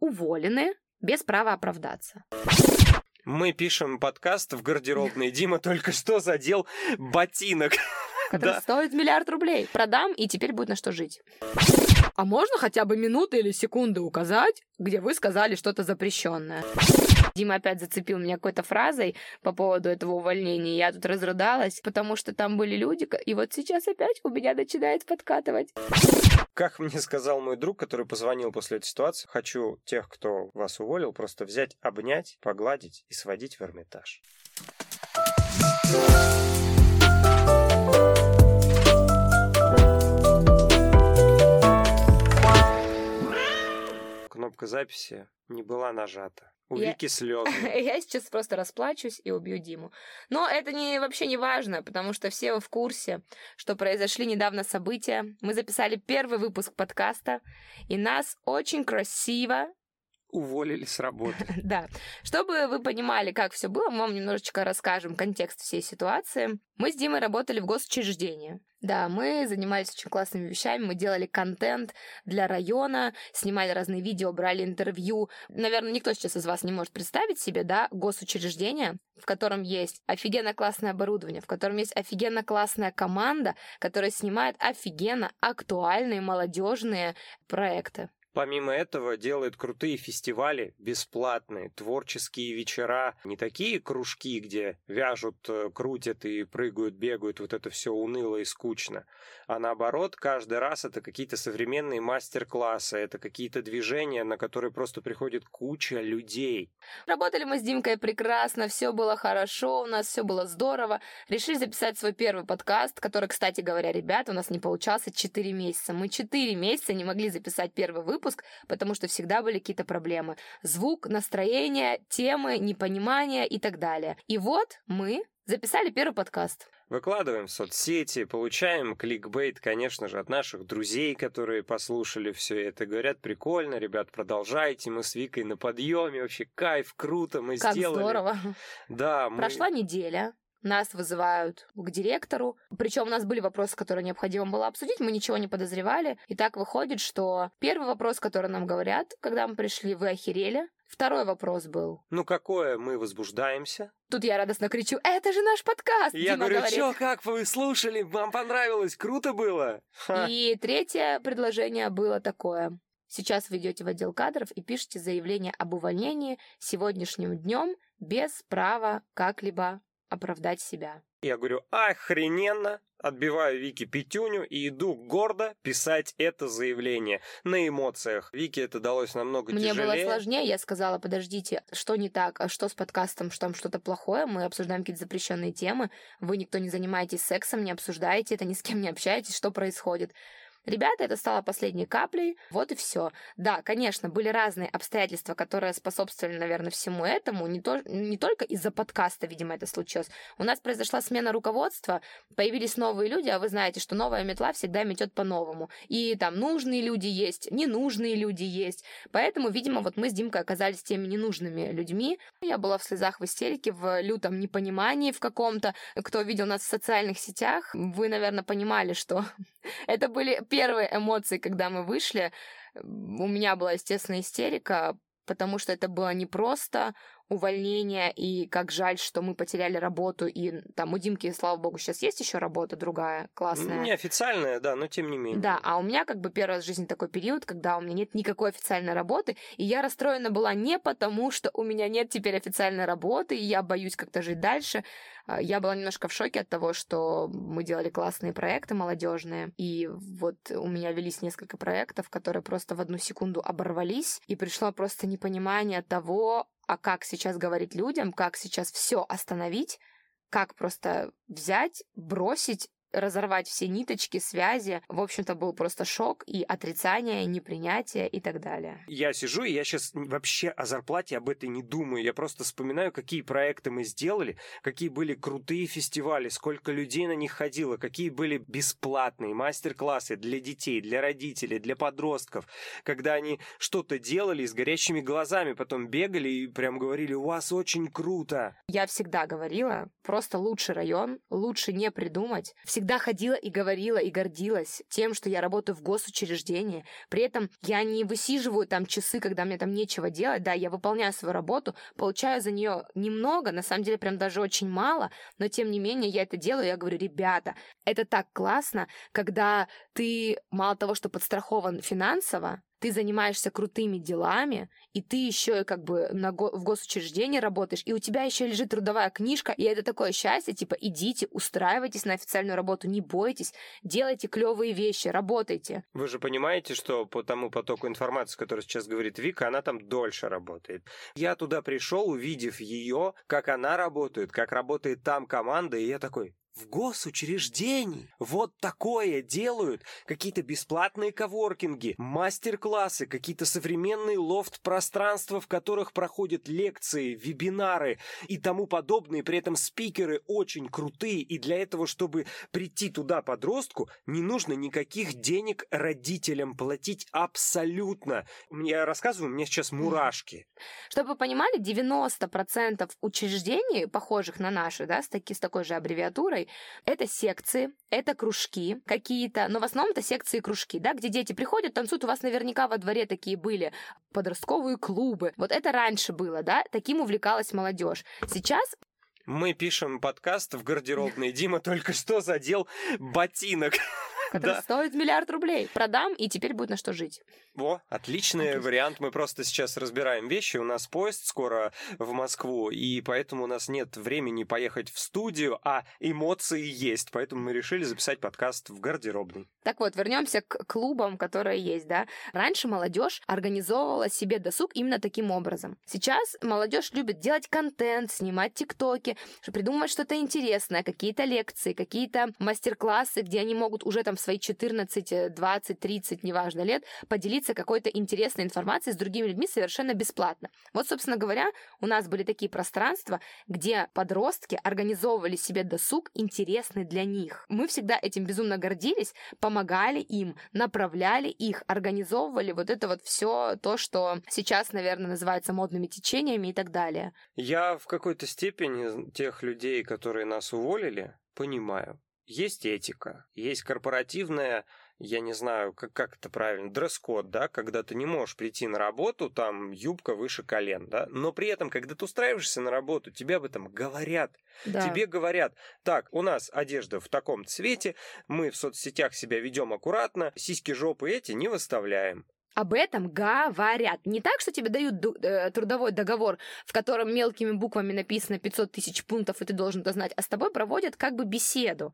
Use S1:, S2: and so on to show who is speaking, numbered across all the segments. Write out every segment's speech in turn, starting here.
S1: уволены без права оправдаться.
S2: Мы пишем подкаст в гардеробной. Дима только что задел ботинок.
S1: Который стоит миллиард рублей. Продам, и теперь будет на что жить. А можно хотя бы минуты или секунды указать, где вы сказали что-то запрещенное? Дима опять зацепил меня какой-то фразой по поводу этого увольнения. Я тут разрыдалась, потому что там были люди, и вот сейчас опять у меня начинает подкатывать.
S2: Как мне сказал мой друг, который позвонил после этой ситуации, хочу тех, кто вас уволил, просто взять, обнять, погладить и сводить в Эрмитаж. Кнопка записи не была нажата. У я... Вики слезы.
S1: я сейчас просто расплачусь и убью Диму. Но это не, вообще не важно, потому что все в курсе, что произошли недавно события. Мы записали первый выпуск подкаста, и нас очень красиво
S2: уволили с работы.
S1: да. Чтобы вы понимали, как все было, мы вам немножечко расскажем контекст всей ситуации. Мы с Димой работали в госучреждении. Да, мы занимались очень классными вещами, мы делали контент для района, снимали разные видео, брали интервью. Наверное, никто сейчас из вас не может представить себе, да, госучреждение, в котором есть офигенно классное оборудование, в котором есть офигенно классная команда, которая снимает офигенно актуальные молодежные проекты.
S2: Помимо этого делает крутые фестивали, бесплатные, творческие вечера, не такие кружки, где вяжут, э, крутят и прыгают, бегают, вот это все уныло и скучно, а наоборот, каждый раз это какие-то современные мастер-классы, это какие-то движения, на которые просто приходит куча людей.
S1: Работали мы с Димкой прекрасно, все было хорошо, у нас все было здорово. Решили записать свой первый подкаст, который, кстати говоря, ребят, у нас не получался 4 месяца. Мы 4 месяца не могли записать первый выпуск, выпуск, потому что всегда были какие-то проблемы. Звук, настроение, темы, непонимание и так далее. И вот мы записали первый подкаст.
S2: Выкладываем в соцсети, получаем кликбейт, конечно же, от наших друзей, которые послушали все это. Говорят, прикольно, ребят, продолжайте, мы с Викой на подъеме, вообще кайф, круто, мы
S1: как
S2: сделали.
S1: здорово.
S2: Да,
S1: мы... Прошла неделя, нас вызывают к директору. Причем у нас были вопросы, которые необходимо было обсудить, мы ничего не подозревали. И так выходит, что первый вопрос, который нам говорят, когда мы пришли, вы охерели. Второй вопрос был.
S2: Ну какое мы возбуждаемся?
S1: Тут я радостно кричу, это же наш подкаст!
S2: Я
S1: Дима
S2: говорю, что, как вы слушали? Вам понравилось? Круто было?
S1: Ха. И третье предложение было такое. Сейчас вы идете в отдел кадров и пишете заявление об увольнении сегодняшним днем без права как-либо оправдать себя.
S2: Я говорю, охрененно, отбиваю Вики пятюню и иду гордо писать это заявление на эмоциях. Вики это далось намного
S1: Мне
S2: тяжелее.
S1: Мне было сложнее, я сказала, подождите, что не так, а что с подкастом, что там что-то плохое, мы обсуждаем какие-то запрещенные темы, вы никто не занимаетесь сексом, не обсуждаете это, ни с кем не общаетесь, что происходит. Ребята, это стало последней каплей, вот и все. Да, конечно, были разные обстоятельства, которые способствовали, наверное, всему этому, не, то, не только из-за подкаста, видимо, это случилось. У нас произошла смена руководства, появились новые люди, а вы знаете, что новая метла всегда метет по-новому. И там нужные люди есть, ненужные люди есть. Поэтому, видимо, вот мы с Димкой оказались теми ненужными людьми. Я была в слезах, в истерике, в лютом непонимании в каком-то. Кто видел нас в социальных сетях, вы, наверное, понимали, что это были первые эмоции, когда мы вышли, у меня была, естественно, истерика, потому что это было непросто, увольнение, и как жаль, что мы потеряли работу, и там у Димки, слава богу, сейчас есть еще работа другая, классная.
S2: Неофициальная, да, но тем не менее.
S1: Да, а у меня как бы первый раз в жизни такой период, когда у меня нет никакой официальной работы, и я расстроена была не потому, что у меня нет теперь официальной работы, и я боюсь как-то жить дальше, а, я была немножко в шоке от того, что мы делали классные проекты молодежные, и вот у меня велись несколько проектов, которые просто в одну секунду оборвались, и пришло просто непонимание того, а как сейчас говорить людям, как сейчас все остановить, как просто взять, бросить разорвать все ниточки, связи. В общем-то, был просто шок и отрицание, непринятие и так далее.
S2: Я сижу, и я сейчас вообще о зарплате об этой не думаю. Я просто вспоминаю, какие проекты мы сделали, какие были крутые фестивали, сколько людей на них ходило, какие были бесплатные мастер-классы для детей, для родителей, для подростков, когда они что-то делали с горящими глазами, потом бегали и прям говорили, у вас очень круто.
S1: Я всегда говорила, просто лучший район, лучше не придумать. Всегда всегда ходила и говорила и гордилась тем, что я работаю в госучреждении. При этом я не высиживаю там часы, когда мне там нечего делать. Да, я выполняю свою работу, получаю за нее немного, на самом деле прям даже очень мало, но тем не менее я это делаю, я говорю, ребята, это так классно, когда ты мало того, что подстрахован финансово, ты занимаешься крутыми делами, и ты еще как бы на го- в госучреждении работаешь, и у тебя еще лежит трудовая книжка, и это такое счастье, типа, идите, устраивайтесь на официальную работу, не бойтесь, делайте клевые вещи, работайте.
S2: Вы же понимаете, что по тому потоку информации, который сейчас говорит Вика, она там дольше работает. Я туда пришел, увидев ее, как она работает, как работает там команда, и я такой, в госучреждении вот такое делают. Какие-то бесплатные коворкинги, мастер-классы, какие-то современные лофт-пространства, в которых проходят лекции, вебинары и тому подобное. При этом спикеры очень крутые. И для этого, чтобы прийти туда подростку, не нужно никаких денег родителям платить абсолютно. Я рассказываю, у меня сейчас мурашки.
S1: Чтобы вы понимали, 90% учреждений, похожих на наши, да, с, таки, с такой же аббревиатурой, это секции, это кружки какие-то, но в основном это секции и кружки, да, где дети приходят, танцуют, у вас наверняка во дворе такие были, подростковые клубы. Вот это раньше было, да, таким увлекалась молодежь. Сейчас
S2: мы пишем подкаст в гардеробной. Дима только что задел ботинок.
S1: который да. стоит миллиард рублей. Продам, и теперь будет на что жить.
S2: Во, отличный вариант. Мы просто сейчас разбираем вещи. У нас поезд скоро в Москву, и поэтому у нас нет времени поехать в студию, а эмоции есть. Поэтому мы решили записать подкаст в гардеробной.
S1: Так вот, вернемся к клубам, которые есть, да. Раньше молодежь организовывала себе досуг именно таким образом. Сейчас молодежь любит делать контент, снимать тиктоки, придумывать что-то интересное, какие-то лекции, какие-то мастер-классы, где они могут уже там свои 14, 20, 30, неважно, лет поделиться какой-то интересной информацией с другими людьми совершенно бесплатно. Вот, собственно говоря, у нас были такие пространства, где подростки организовывали себе досуг интересный для них. Мы всегда этим безумно гордились, помогали им, направляли их, организовывали вот это вот все то, что сейчас, наверное, называется модными течениями и так далее.
S2: Я в какой-то степени тех людей, которые нас уволили, понимаю. Есть этика, есть корпоративная, я не знаю, как, как это правильно, дресс-код, да, когда ты не можешь прийти на работу, там юбка выше колен, да, но при этом, когда ты устраиваешься на работу, тебе об этом говорят. Да. Тебе говорят, так, у нас одежда в таком цвете, мы в соцсетях себя ведем аккуратно, сиськи жопы эти не выставляем
S1: об этом говорят. Не так, что тебе дают э, трудовой договор, в котором мелкими буквами написано 500 тысяч пунктов, и ты должен это знать, а с тобой проводят как бы беседу.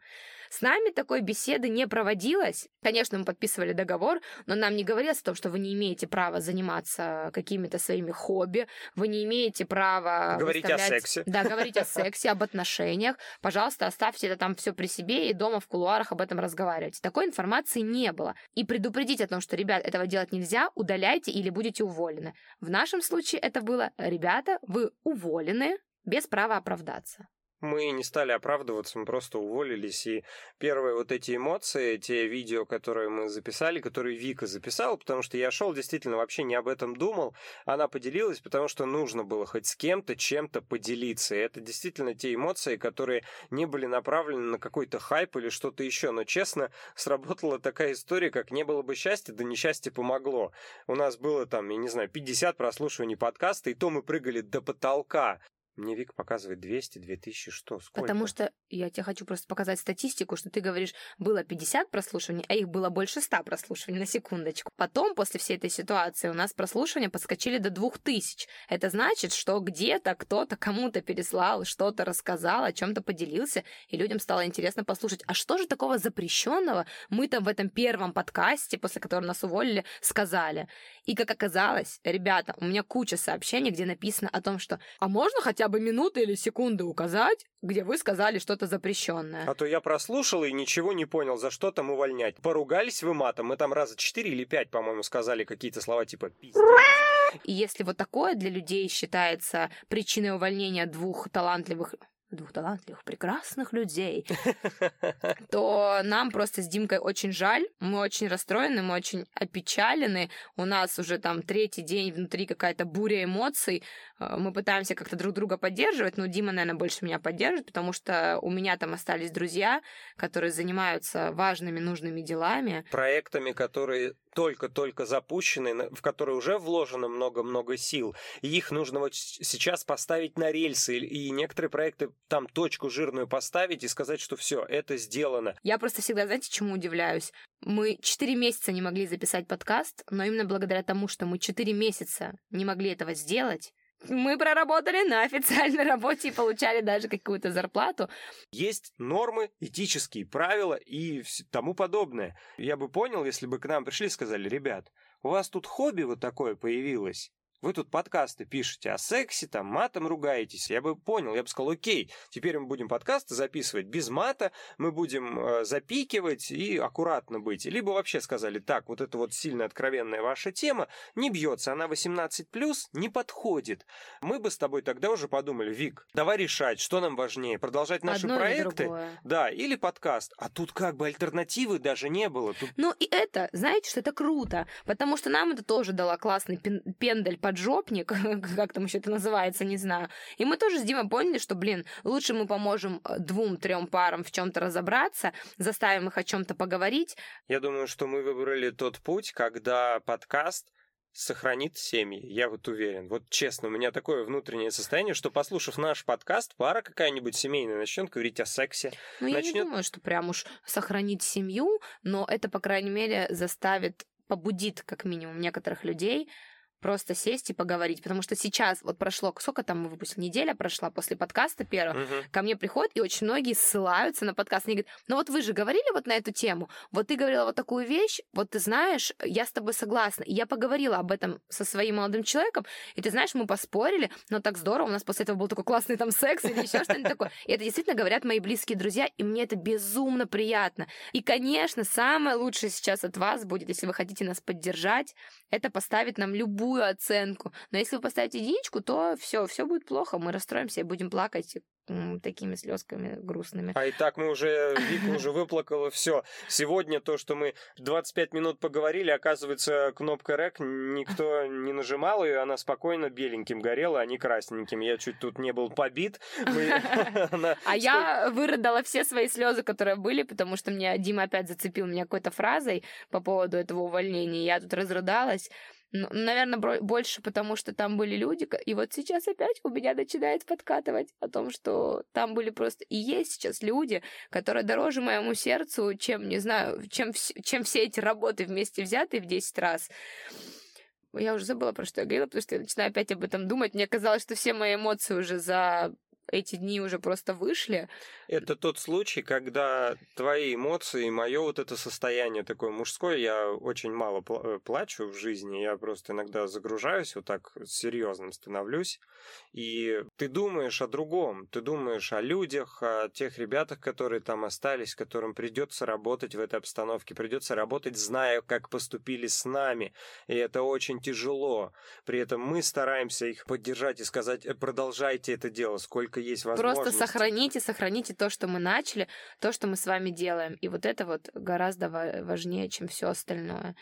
S1: С нами такой беседы не проводилось. Конечно, мы подписывали договор, но нам не говорилось о том, что вы не имеете права заниматься какими-то своими хобби, вы не имеете права...
S2: Говорить выставлять... о сексе.
S1: Да, говорить о сексе, об отношениях. Пожалуйста, оставьте это там все при себе и дома в кулуарах об этом разговаривать. Такой информации не было. И предупредить о том, что, ребят, этого делать нельзя, удаляйте или будете уволены. В нашем случае это было, ребята, вы уволены без права оправдаться.
S2: Мы не стали оправдываться, мы просто уволились. И первые вот эти эмоции, те видео, которые мы записали, которые Вика записала, потому что я шел действительно вообще не об этом думал, она поделилась, потому что нужно было хоть с кем-то чем-то поделиться. И это действительно те эмоции, которые не были направлены на какой-то хайп или что-то еще. Но честно, сработала такая история, как не было бы счастья, да несчастье помогло. У нас было там, я не знаю, 50 прослушиваний подкаста, и то мы прыгали до потолка. Мне Вик показывает 200, 2000, что? Сколько?
S1: Потому что я тебе хочу просто показать статистику, что ты говоришь, было 50 прослушиваний, а их было больше 100 прослушиваний на секундочку. Потом, после всей этой ситуации, у нас прослушивания подскочили до 2000. Это значит, что где-то кто-то кому-то переслал, что-то рассказал, о чем-то поделился, и людям стало интересно послушать. А что же такого запрещенного мы там в этом первом подкасте, после которого нас уволили, сказали? И как оказалось, ребята, у меня куча сообщений, где написано о том, что «А можно хотя бы минуты или секунды указать, где вы сказали что-то запрещенное?»
S2: А то я прослушал и ничего не понял, за что там увольнять. Поругались вы матом, мы там раза четыре или пять, по-моему, сказали какие-то слова типа «пиздец».
S1: И если вот такое для людей считается причиной увольнения двух талантливых двух талантливых, прекрасных людей, то нам просто с Димкой очень жаль, мы очень расстроены, мы очень опечалены, у нас уже там третий день внутри какая-то буря эмоций, э, мы пытаемся как-то друг друга поддерживать, но Дима, наверное, больше меня поддержит, потому что у меня там остались друзья, которые занимаются важными, нужными делами.
S2: Проектами, которые только-только запущены, в которые уже вложено много-много сил, и их нужно вот сейчас поставить на рельсы, и некоторые проекты там точку жирную поставить и сказать, что все, это сделано.
S1: Я просто всегда, знаете, чему удивляюсь? Мы четыре месяца не могли записать подкаст, но именно благодаря тому, что мы четыре месяца не могли этого сделать, мы проработали на официальной работе и получали даже какую-то зарплату.
S2: Есть нормы, этические правила и тому подобное. Я бы понял, если бы к нам пришли и сказали, ребят, у вас тут хобби вот такое появилось, вы тут подкасты пишете о сексе, там матом ругаетесь. Я бы понял, я бы сказал, окей, теперь мы будем подкасты записывать без мата, мы будем э, запикивать и аккуратно быть. Либо вообще сказали, так, вот эта вот сильно откровенная ваша тема не бьется, она 18+, не подходит. Мы бы с тобой тогда уже подумали, Вик, давай решать, что нам важнее, продолжать наши
S1: Одно
S2: проекты?
S1: Или
S2: да, или подкаст. А тут как бы альтернативы даже не было. Тут...
S1: Ну и это, знаете, что это круто, потому что нам это тоже дало классный пендель по поджопник, как там еще это называется, не знаю. И мы тоже с Димой поняли, что, блин, лучше мы поможем э, двум-трем парам в чем-то разобраться, заставим их о чем-то поговорить.
S2: Я думаю, что мы выбрали тот путь, когда подкаст сохранит семьи, я вот уверен. Вот честно, у меня такое внутреннее состояние, что послушав наш подкаст, пара какая-нибудь семейная начнет говорить о сексе.
S1: Ну, начнет... я не думаю, что прям уж сохранить семью, но это, по крайней мере, заставит побудит, как минимум, некоторых людей просто сесть и поговорить. Потому что сейчас, вот прошло, сколько там мы выпустили, неделя прошла после подкаста первого, угу. ко мне приходят, и очень многие ссылаются на подкаст. Они говорят, ну вот вы же говорили вот на эту тему, вот ты говорила вот такую вещь, вот ты знаешь, я с тобой согласна. И я поговорила об этом со своим молодым человеком, и ты знаешь, мы поспорили, но так здорово, у нас после этого был такой классный там секс или еще что-нибудь такое. И это действительно говорят мои близкие друзья, и мне это безумно приятно. И, конечно, самое лучшее сейчас от вас будет, если вы хотите нас поддержать, это поставить нам любую оценку. Но если вы поставите единичку, то все, все будет плохо, мы расстроимся и будем плакать такими слезками грустными.
S2: А и так мы уже, Вика уже выплакала все. Сегодня то, что мы 25 минут поговорили, оказывается, кнопка рек никто не нажимал, и она спокойно беленьким горела, а не красненьким. Я чуть тут не был побит.
S1: А я вырыдала все свои слезы, которые были, потому что мне Дима опять зацепил меня какой-то фразой по поводу этого увольнения. Я тут разрыдалась. Наверное, больше потому, что там были люди, и вот сейчас опять у меня начинает подкатывать о том, что там были просто... И есть сейчас люди, которые дороже моему сердцу, чем, не знаю, чем, чем все эти работы вместе взятые в 10 раз. Я уже забыла, про что я говорила, потому что я начинаю опять об этом думать. Мне казалось, что все мои эмоции уже за эти дни уже просто вышли.
S2: Это тот случай, когда твои эмоции, мое вот это состояние такое мужское, я очень мало э, плачу в жизни, я просто иногда загружаюсь, вот так серьезным становлюсь, и ты думаешь о другом, ты думаешь о людях, о тех ребятах, которые там остались, которым придется работать в этой обстановке, придется работать, зная, как поступили с нами, и это очень тяжело. При этом мы стараемся их поддержать и сказать, «Э, продолжайте это дело, сколько есть возможности.
S1: Просто сохраните, сохраните то, что мы начали, то, что мы с вами делаем. И вот это вот гораздо важнее, чем все остальное.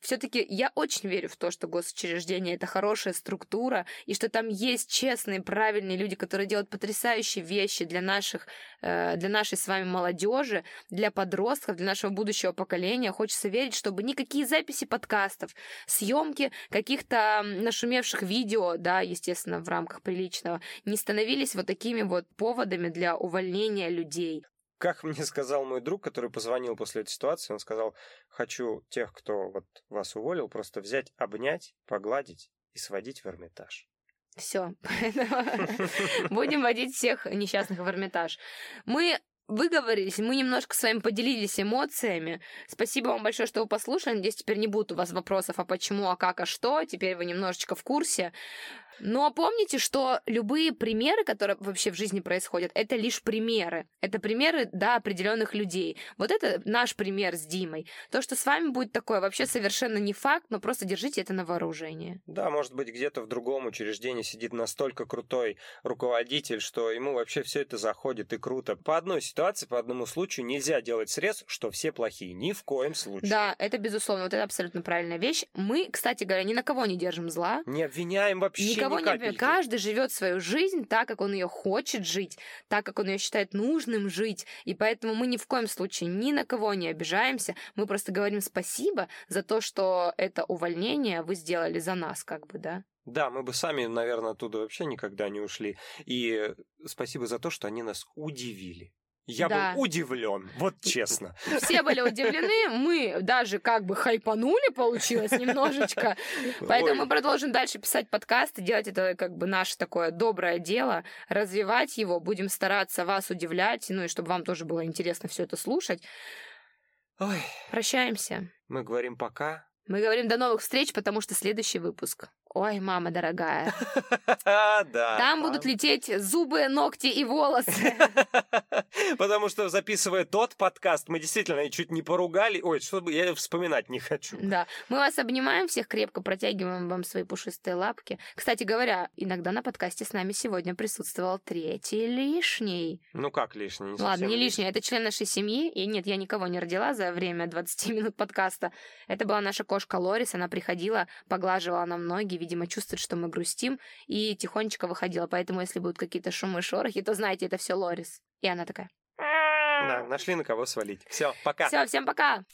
S1: Все-таки я очень верю в то, что госучреждение это хорошая структура, и что там есть честные, правильные люди, которые делают потрясающие вещи для наших, э, для нашей с вами молодежи, для подростков, для нашего будущего поколения. Хочется верить, чтобы никакие записи подкастов, съемки каких-то нашумевших видео, да, естественно, в рамках приличного, не становились вот такими вот поводами для увольнения людей.
S2: Как мне сказал мой друг, который позвонил после этой ситуации, он сказал, хочу тех, кто вот вас уволил, просто взять, обнять, погладить и сводить в Эрмитаж.
S1: Все. Будем водить всех несчастных в Эрмитаж. Мы выговорились, мы немножко с вами поделились эмоциями. Спасибо вам большое, что вы послушали. Надеюсь, теперь не будет у вас вопросов, а почему, а как, а что. Теперь вы немножечко в курсе. Но помните, что любые примеры, которые вообще в жизни происходят, это лишь примеры. Это примеры, да, определенных людей. Вот это наш пример с Димой. То, что с вами будет такое, вообще совершенно не факт, но просто держите это на вооружение.
S2: Да, может быть, где-то в другом учреждении сидит настолько крутой руководитель, что ему вообще все это заходит и круто. По одной ситуации, по одному случаю нельзя делать срез, что все плохие. Ни в коем случае.
S1: Да, это безусловно. Вот это абсолютно правильная вещь. Мы, кстати говоря, ни на кого не держим зла.
S2: Не обвиняем вообще Никого никого не обвиняем.
S1: Каждый живет свою жизнь так, как он ее хочет жить, так, как он ее считает нужным жить. И поэтому мы ни в коем случае ни на кого не обижаемся. Мы просто говорим спасибо за то, что это увольнение вы сделали за нас, как бы, да.
S2: Да, мы бы сами, наверное, оттуда вообще никогда не ушли. И спасибо за то, что они нас удивили. Я да. был удивлен, вот честно.
S1: Все были удивлены, мы даже как бы хайпанули, получилось немножечко. Поэтому мы продолжим дальше писать подкасты, делать это как бы наше такое доброе дело, развивать его, будем стараться вас удивлять, ну и чтобы вам тоже было интересно все это слушать. Ой. Прощаемся.
S2: Мы говорим пока.
S1: Мы говорим до новых встреч, потому что следующий выпуск. Ой, мама дорогая.
S2: Да.
S1: Там будут лететь зубы, ногти и волосы.
S2: Потому что, записывая тот подкаст, мы действительно чуть не поругали. Ой, что я вспоминать не хочу.
S1: Да. Мы вас обнимаем, всех крепко протягиваем вам свои пушистые лапки. Кстати говоря, иногда на подкасте с нами сегодня присутствовал третий лишний.
S2: Ну как лишний?
S1: Не Ладно, не лишний, это член нашей семьи. И нет, я никого не родила за время 20 минут подкаста. Это была наша кошка Лорис. Она приходила, поглаживала нам ноги, видимо, чувствует, что мы грустим, и тихонечко выходила. Поэтому, если будут какие-то шумы шорохи, то знаете, это все Лорис. И она такая...
S2: Да, нашли на кого свалить. Все, пока.
S1: Все, всем пока.